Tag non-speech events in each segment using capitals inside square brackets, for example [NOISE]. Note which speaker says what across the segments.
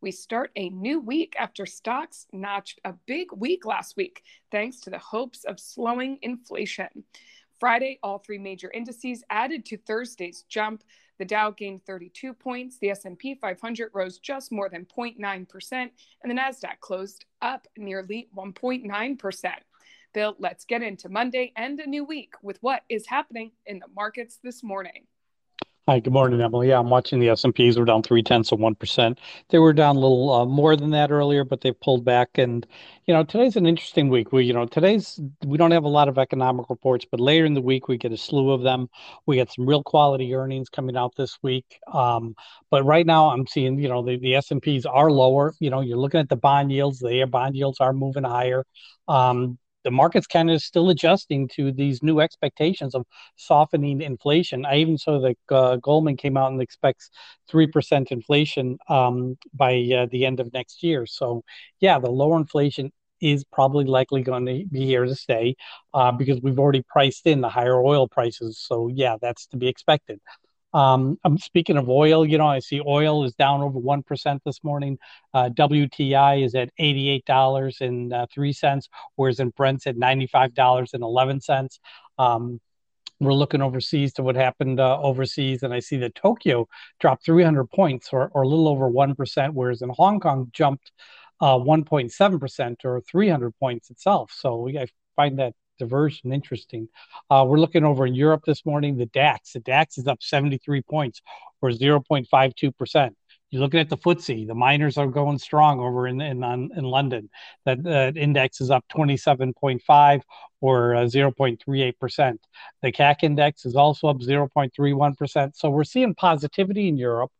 Speaker 1: We start a new week after stocks notched a big week last week, thanks to the hopes of slowing inflation. Friday, all three major indices added to Thursday's jump. The Dow gained 32 points, the S&P 500 rose just more than 0.9%, and the Nasdaq closed up nearly 1.9%. Bill, let's get into Monday and a new week with what is happening in the markets this morning.
Speaker 2: Hi, good morning, Emily. Yeah, I'm watching the S&Ps. We're down three tenths of one percent. They were down a little uh, more than that earlier, but they've pulled back. And you know, today's an interesting week. We, you know, today's we don't have a lot of economic reports, but later in the week we get a slew of them. We get some real quality earnings coming out this week. Um, but right now I'm seeing, you know, the the S&Ps are lower. You know, you're looking at the bond yields. The bond yields are moving higher. Um, the market's kind of still adjusting to these new expectations of softening inflation. I even saw that uh, Goldman came out and expects three percent inflation um, by uh, the end of next year. So, yeah, the lower inflation is probably likely going to be here to stay uh, because we've already priced in the higher oil prices. So, yeah, that's to be expected. Um, I'm speaking of oil. You know, I see oil is down over one percent this morning. Uh, WTI is at eighty-eight dollars and uh, three cents, whereas in Brent's at ninety-five dollars and eleven cents. Um, we're looking overseas to what happened uh, overseas, and I see that Tokyo dropped 300 points, or, or a little over one percent, whereas in Hong Kong jumped 1.7% uh, or 300 points itself. So I find that diversion interesting. Uh, we're looking over in Europe this morning. The DAX, the DAX is up 73 points or 0.52%. You're looking at the FTSE. The miners are going strong over in in, in London. That uh, index is up 27.5 or uh, 0.38%. The CAC index is also up 0.31%. So we're seeing positivity in Europe.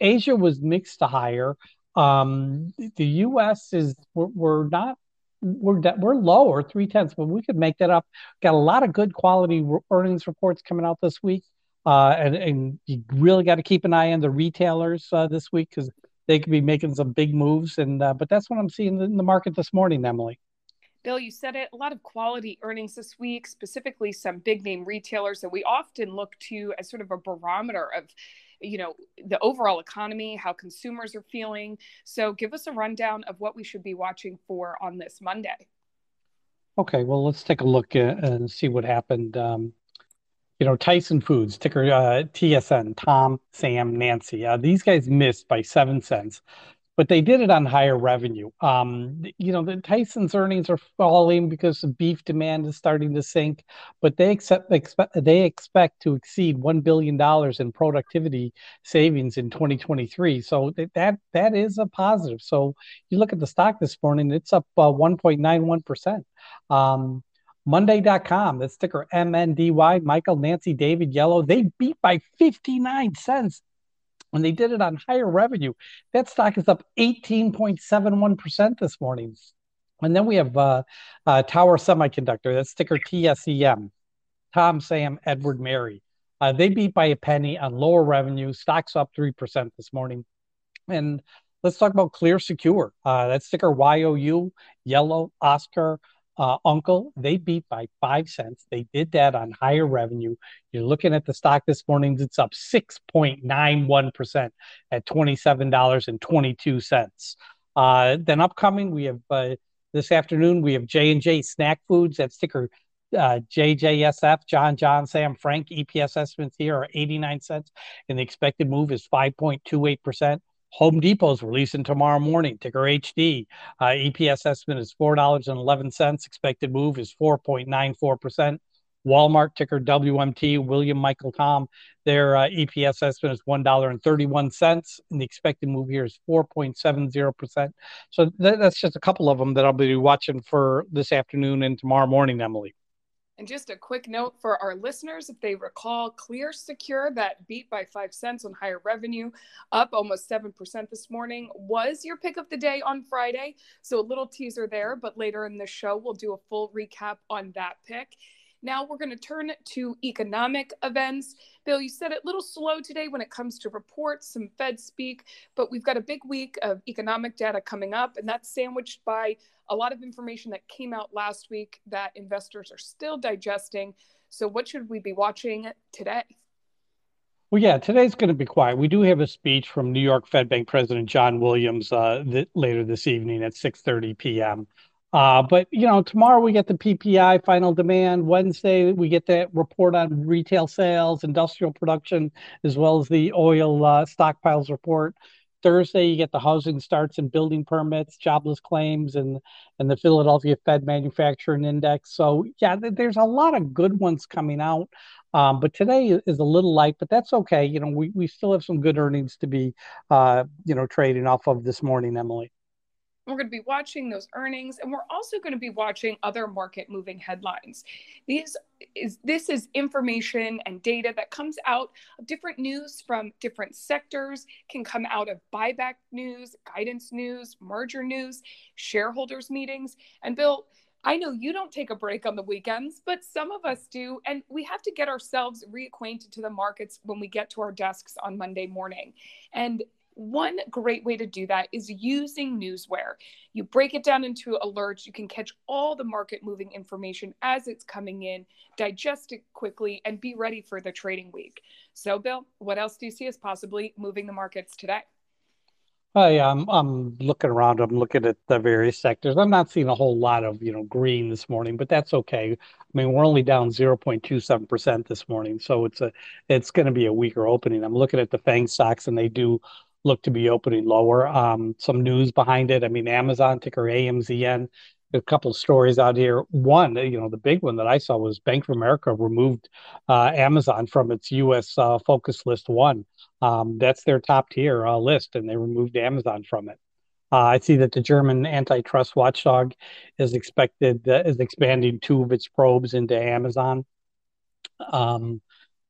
Speaker 2: Asia was mixed to higher. Um, the U.S. is we're, we're not we're we're lower three tenths, but we could make that up. Got a lot of good quality earnings reports coming out this week, uh, and and you really got to keep an eye on the retailers uh, this week because they could be making some big moves. And uh, but that's what I'm seeing in the market this morning, Emily.
Speaker 1: Bill, you said it. A lot of quality earnings this week, specifically some big name retailers that we often look to as sort of a barometer of you know the overall economy how consumers are feeling. So give us a rundown of what we should be watching for on this monday.
Speaker 2: Okay well let's take a look and see what happened. Um, you know tyson foods ticker uh, tsn tom sam nancy. Uh, these guys missed by seven cents but they did it on higher revenue. Um, you know, the Tyson's earnings are falling because the beef demand is starting to sink, but they accept, expect they expect to exceed one billion dollars in productivity savings in 2023. So that that is a positive. So you look at the stock this morning; it's up uh, 1.91 percent. Um, Monday.com, the ticker MNDY, Michael, Nancy, David, Yellow, they beat by 59 cents when they did it on higher revenue. That stock is up 18.71% this morning. And then we have uh, uh, Tower Semiconductor, that's ticker TSEM, Tom, Sam, Edward, Mary. Uh, they beat by a penny on lower revenue. Stocks up 3% this morning. And let's talk about Clear Secure. Uh, that's ticker YOU, Yellow, Oscar, Uncle, they beat by five cents. They did that on higher revenue. You're looking at the stock this morning, it's up 6.91% at $27.22. Uh, then upcoming, we have uh, this afternoon, we have J&J Snack Foods. That ticker uh, JJSF, John, John, Sam, Frank. EPS estimates here are 89 cents, and the expected move is 5.28%. Home Depot's releasing tomorrow morning, ticker HD. Uh, EPS estimate is $4.11. Expected move is 4.94%. Walmart, ticker WMT, William Michael Tom, their uh, EPS estimate is $1.31. And the expected move here is 4.70%. So th- that's just a couple of them that I'll be watching for this afternoon and tomorrow morning, Emily.
Speaker 1: And just a quick note for our listeners if they recall, Clear Secure, that beat by five cents on higher revenue, up almost 7% this morning, was your pick of the day on Friday. So a little teaser there, but later in the show, we'll do a full recap on that pick. Now we're going to turn to economic events. Bill, you said it a little slow today when it comes to reports, some Fed speak, but we've got a big week of economic data coming up, and that's sandwiched by a lot of information that came out last week that investors are still digesting. So, what should we be watching today?
Speaker 2: Well, yeah, today's going to be quiet. We do have a speech from New York Fed Bank President John Williams uh, th- later this evening at 6:30 p.m. Uh, but you know, tomorrow we get the PPI final demand. Wednesday we get that report on retail sales, industrial production, as well as the oil uh, stockpiles report. Thursday you get the housing starts and building permits, jobless claims, and and the Philadelphia Fed Manufacturing Index. So yeah, there's a lot of good ones coming out. Um, but today is a little light, but that's okay. You know, we, we still have some good earnings to be, uh, you know, trading off of this morning, Emily.
Speaker 1: We're going to be watching those earnings, and we're also going to be watching other market moving headlines. These is this is information and data that comes out of different news from different sectors, can come out of buyback news, guidance news, merger news, shareholders meetings. And Bill, I know you don't take a break on the weekends, but some of us do. And we have to get ourselves reacquainted to the markets when we get to our desks on Monday morning. And one great way to do that is using Newsware. You break it down into alerts. You can catch all the market moving information as it's coming in, digest it quickly, and be ready for the trading week. So, Bill, what else do you see as possibly moving the markets today?
Speaker 2: Oh I'm I'm looking around. I'm looking at the various sectors. I'm not seeing a whole lot of you know green this morning, but that's okay. I mean, we're only down 0.27% this morning, so it's a it's going to be a weaker opening. I'm looking at the FANG stocks, and they do look to be opening lower. Um, some news behind it. I mean, Amazon ticker AMZN. A couple stories out here. One, you know, the big one that I saw was Bank of America removed uh, Amazon from its U.S. Uh, focus list one. Um, that's their top tier uh, list, and they removed Amazon from it. Uh, I see that the German antitrust watchdog is expected uh, is expanding two of its probes into Amazon. Um,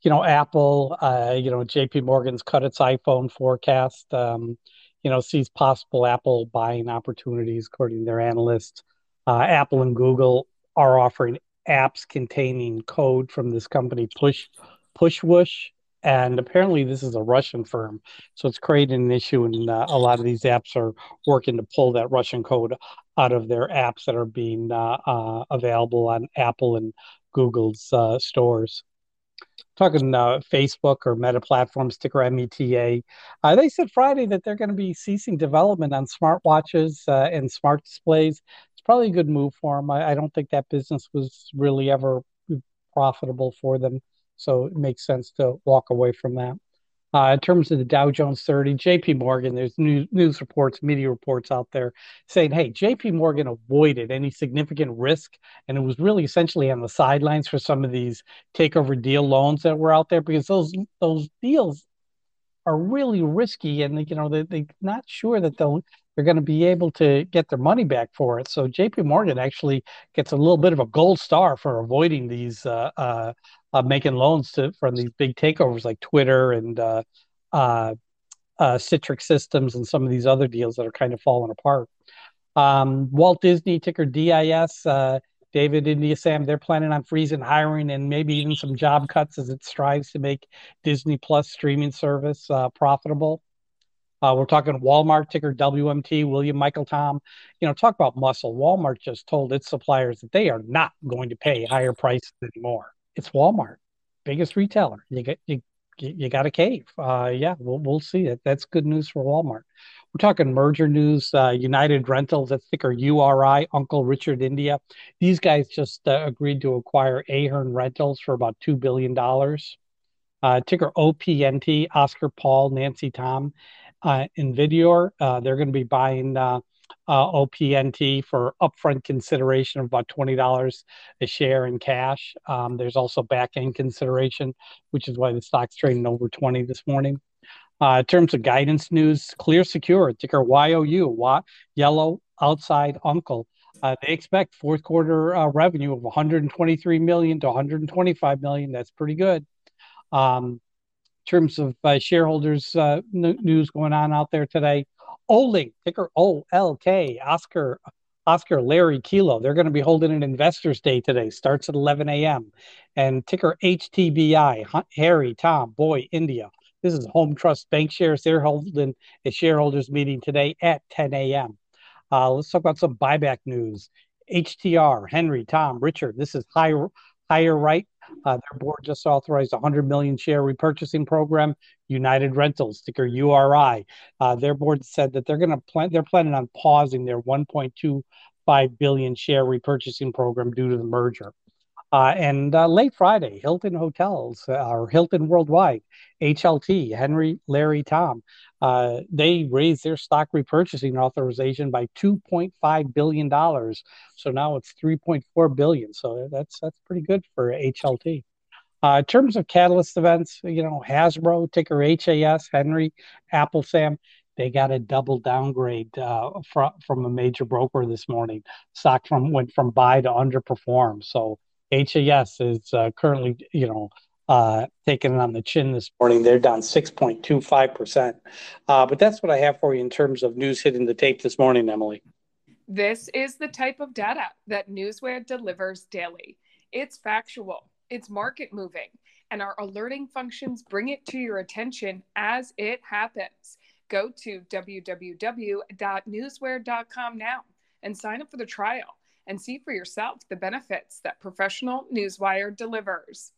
Speaker 2: you know, Apple, uh, you know, JP Morgan's cut its iPhone forecast, um, you know, sees possible Apple buying opportunities according to their analysts. Uh, Apple and Google are offering apps containing code from this company, Push Pushwoosh. And apparently, this is a Russian firm. So it's creating an issue, and uh, a lot of these apps are working to pull that Russian code out of their apps that are being uh, uh, available on Apple and Google's uh, stores talking uh, Facebook or Meta platforms, ticker META. Uh, they said Friday that they're going to be ceasing development on smartwatches uh, and smart displays. It's probably a good move for them. I, I, don't think that business was really ever profitable for them, so it makes sense to walk away from that. Uh, in terms of the Dow Jones 30, JP Morgan, there's news, news reports, media reports out there saying, hey, JP Morgan avoided any significant risk. And it was really essentially on the sidelines for some of these takeover deal loans that were out there because those those deals are really risky and you know they, they're not sure that they'll they're going to be able to get their money back for it. So JP Morgan actually gets a little bit of a gold star for avoiding these uh, uh, uh, making loans to from these big takeovers like Twitter and uh, uh, uh, Citrix Systems and some of these other deals that are kind of falling apart. Um, Walt Disney ticker DIS. Uh, David India Sam, they're planning on freezing hiring and maybe even some job cuts as it strives to make Disney Plus streaming service uh, profitable. Uh, we're talking Walmart ticker WMT, William Michael Tom. You know, talk about muscle. Walmart just told its suppliers that they are not going to pay higher prices anymore it's Walmart, biggest retailer. You get you you got a cave. Uh, yeah, we'll we'll see it. That's good news for Walmart. We're talking merger news. Uh, United Rentals, that's ticker URI. Uncle Richard India. These guys just uh, agreed to acquire Ahern Rentals for about two billion dollars. Uh, ticker OPNT. Oscar Paul, Nancy Tom, uh, Indivior. Uh, they're going to be buying uh, OPNT for upfront consideration of about $20 a share in cash. Um, there's also back end consideration, which is why the stock's trading over 20 this morning. Uh, in terms of guidance news, Clear Secure, ticker YOU, y- yellow outside uncle. Uh, they expect fourth quarter uh, revenue of 123 million to 125 million. That's pretty good. Um, in terms of uh, shareholders uh, n- news going on out there today, Olink ticker OLK Oscar Oscar Larry Kilo. They're going to be holding an Investors Day today. Starts at 11 a.m. And ticker HTBI Harry Tom Boy India. This is HomeTrust Bancshares. They're holding a shareholders meeting today at 10 a.m. Uh, let's talk about some buyback news. HTR, Henry, Tom, Richard. This is higher, HireRight. Uh, their board just authorized a 100 million share repurchasing program. United Rentals, ticker URI. Uh, their board said that they're going to plan. They're planning on pausing their 1.25 billion share repurchasing program due to the merger. Uh, and uh, late Friday, Hilton Hotels uh, or Hilton Worldwide, HLT, Henry, Larry, Tom, they raised their stock repurchasing authorization by 2.5 billion dollars. So now it's 3.4 billion. So that's that's pretty good for HLT. Uh, in terms of catalyst events, you know, Hasbro, ticker HAS, Henry, Apple, Sam, they got a double downgrade uh, from from a major broker this morning. Stock from went from buy to underperform. So HAS is uh, currently, you know, uh, taking it on the chin this morning. They're down 6.25%. Uh, but that's what I have for you in terms of news hitting the tape this morning, Emily.
Speaker 1: This is the type of data that Newsware delivers daily. It's factual, it's market moving, and our alerting functions bring it to your attention as it happens. Go to www.newsware.com now and sign up for the trial and see for yourself the benefits that professional Newsware delivers.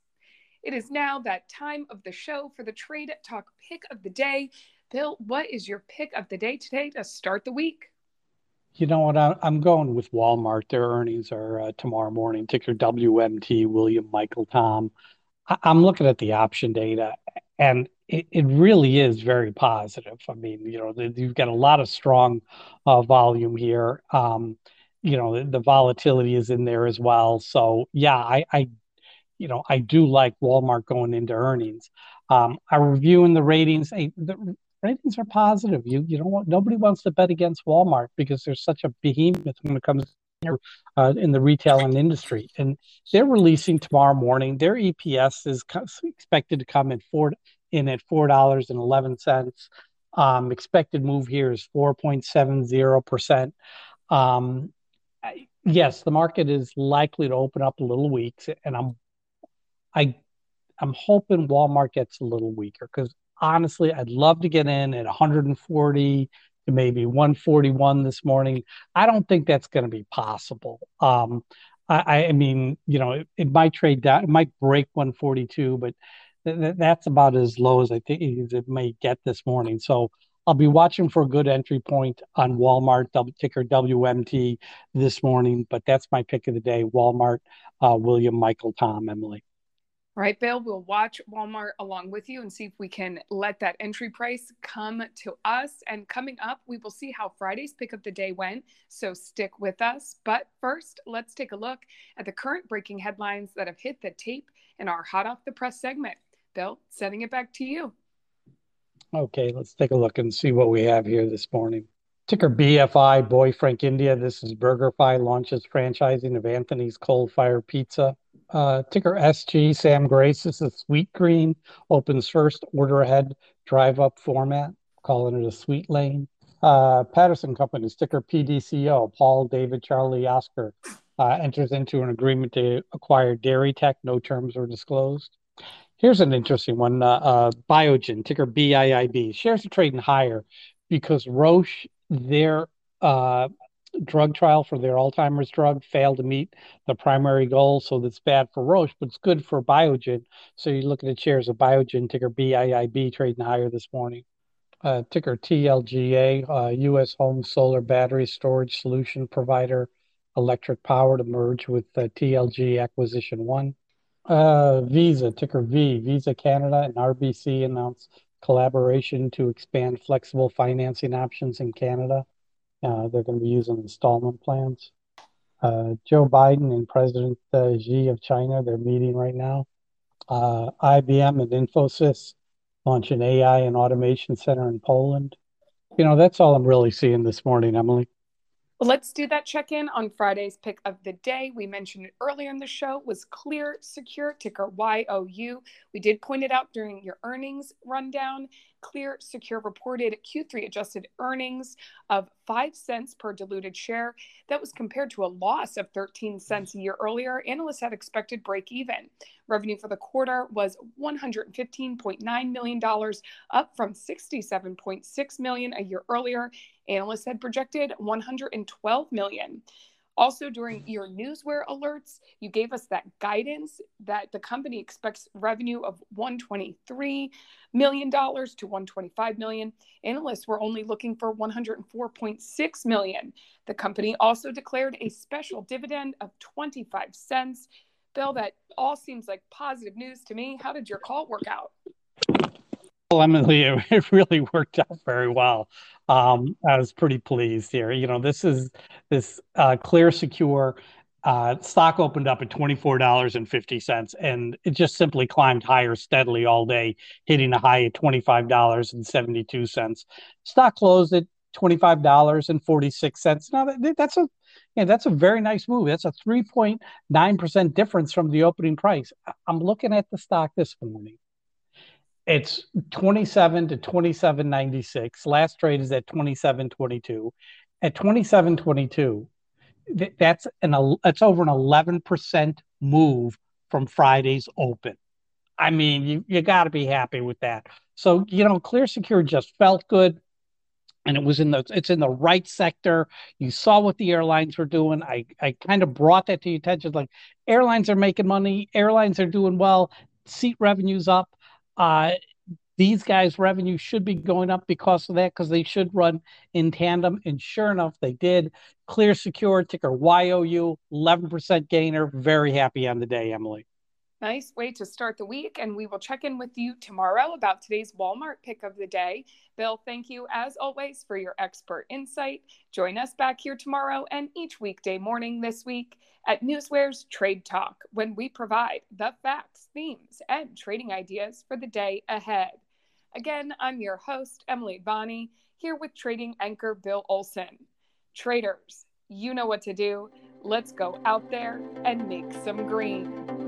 Speaker 1: It is now that time of the show for the Trade Talk pick of the day. Bill, what is your pick of the day today to start the week?
Speaker 2: You know what? I'm going with Walmart. Their earnings are uh, tomorrow morning. Ticker WMT, William Michael Tom. I- am looking at the option data, and it, it really is very positive. I mean, you know, you've got a lot of strong uh, volume here. Um, you know, the, the, volatility is in there as well. So yeah, I, I, you know, I do like Walmart going into earnings. Um, I'm reviewing the ratings. the ratings are positive. You you know what? Nobody wants to bet against Walmart because there's such a behemoth when it comes uh, in the retail and industry. And they're releasing tomorrow morning. Their EPS is expected to come in four in at four dollars and eleven cents. Um, expected move here is four point seven zero percent. Yes, the market is likely to open up a little weak, and I'm I I'm hoping Walmart gets a little weaker because honestly, I'd love to get in at 140 to maybe 141 this morning. I don't think that's going to be possible. Um, I, I, mean, you know, it, it, might trade down, it might break 142, but th- that's about as low as I think it may get this morning. So I'll be watching for a good entry point on Walmart, ticker WMT this morning, but that's my pick of the day Walmart, uh, William, Michael, Tom, Emily.
Speaker 1: All right, Bill, we'll watch Walmart along with you and see if we can let that entry price come to us. And coming up, we will see how Friday's pick of the day went. So stick with us. But first, let's take a look at the current breaking headlines that have hit the tape in our hot off the press segment. Bill, sending it back to you.
Speaker 2: Okay, let's take a look and see what we have here this morning. Ticker BFI, Boy Frank India. This is BurgerFi launches franchising of Anthony's Coal Fire Pizza. Uh, ticker SG, Sam Grace. This is Sweetgreen, opens first order ahead drive up format, calling it a sweet lane. Uh, Patterson Companies, ticker PDCO, Paul, David, Charlie, Oscar, uh, enters into an agreement to acquire Dairy Tech. No terms are disclosed. Here's an interesting one. Uh, uh, Biogen, ticker BIIB. Shares are trading higher because Roche, their uh, drug trial for their Alzheimer's drug failed to meet the primary goal. So that's bad for Roche, but it's good for Biogen. So you're looking at shares of Biogen, ticker BIIB, trading higher this morning. Uh, ticker TLGA, U.S. Uh, home solar battery storage solution provider, Electriq Power to merge with TLG Acquisition One. Uh, Visa, ticker V, Visa Canada and RBC announced collaboration to expand flexible financing options in Canada. Uh, they're going to be using installment plans. Uh, Joe Biden and President uh, Xi of China, they're meeting right now. Uh, IBM and Infosys launch an AI and automation center in Poland. You know, that's all I'm really seeing this morning, Emily.
Speaker 1: Let's do that check in on Friday's pick of the day. We mentioned it earlier in the show was Clear Secure, ticker YOU. We did point it out during your earnings rundown. Clear Secure reported Q3 adjusted earnings of 5 cents per diluted share. That was compared to a loss of 13 cents a year earlier. Analysts had expected break even. Revenue for the quarter was $115.9 million, up from 67.6 million a year earlier. Analysts had projected 112 million. Also, during your newsware alerts, you gave us that guidance that the company expects revenue of 123 million dollars to 125 million. Analysts were only looking for 104.6 million. The company also declared a special dividend of 25 cents. Bill, that all seems like positive news to me. How did your call work out?
Speaker 2: Emily, [LAUGHS] it really worked out very well. Um, I was pretty pleased here. You know, this is this uh, Clear Secure uh, stock opened up at $24.50 and it just simply climbed higher steadily all day, hitting a high at $25.72. Stock closed at $25.46. Now that, that's a yeah, that's a very nice move. That's a 3.9% difference from the opening price. I'm looking at the stock this morning. It's 27 to 27.96. Last trade is at 27.22. At 27.22, that's an that's over an 11% move from Friday's open. I mean, you you got to be happy with that. So, you know, Clear Secure just felt good and it was in the it's in the right sector you saw what the airlines were doing i i kind of brought that to your attention like airlines are making money airlines are doing well seat revenues up uh, these guys' revenue should be going up because of that, because they should run in tandem. And sure enough, they did. Clear Secure, ticker YOU, 11% gainer. Very happy on the day, Emily.
Speaker 1: Nice way to start the week. And we will check in with you tomorrow about today's Walmart pick of the day. Bill, thank you as always for your expert insight. Join us back here tomorrow and each weekday morning this week at Newsware's Trade Talk when we provide the facts, themes, and trading ideas for the day ahead. Again, I'm your host, Emily Bonney, here with trading anchor Bill Olson. Traders, you know what to do. Let's go out there and make some green.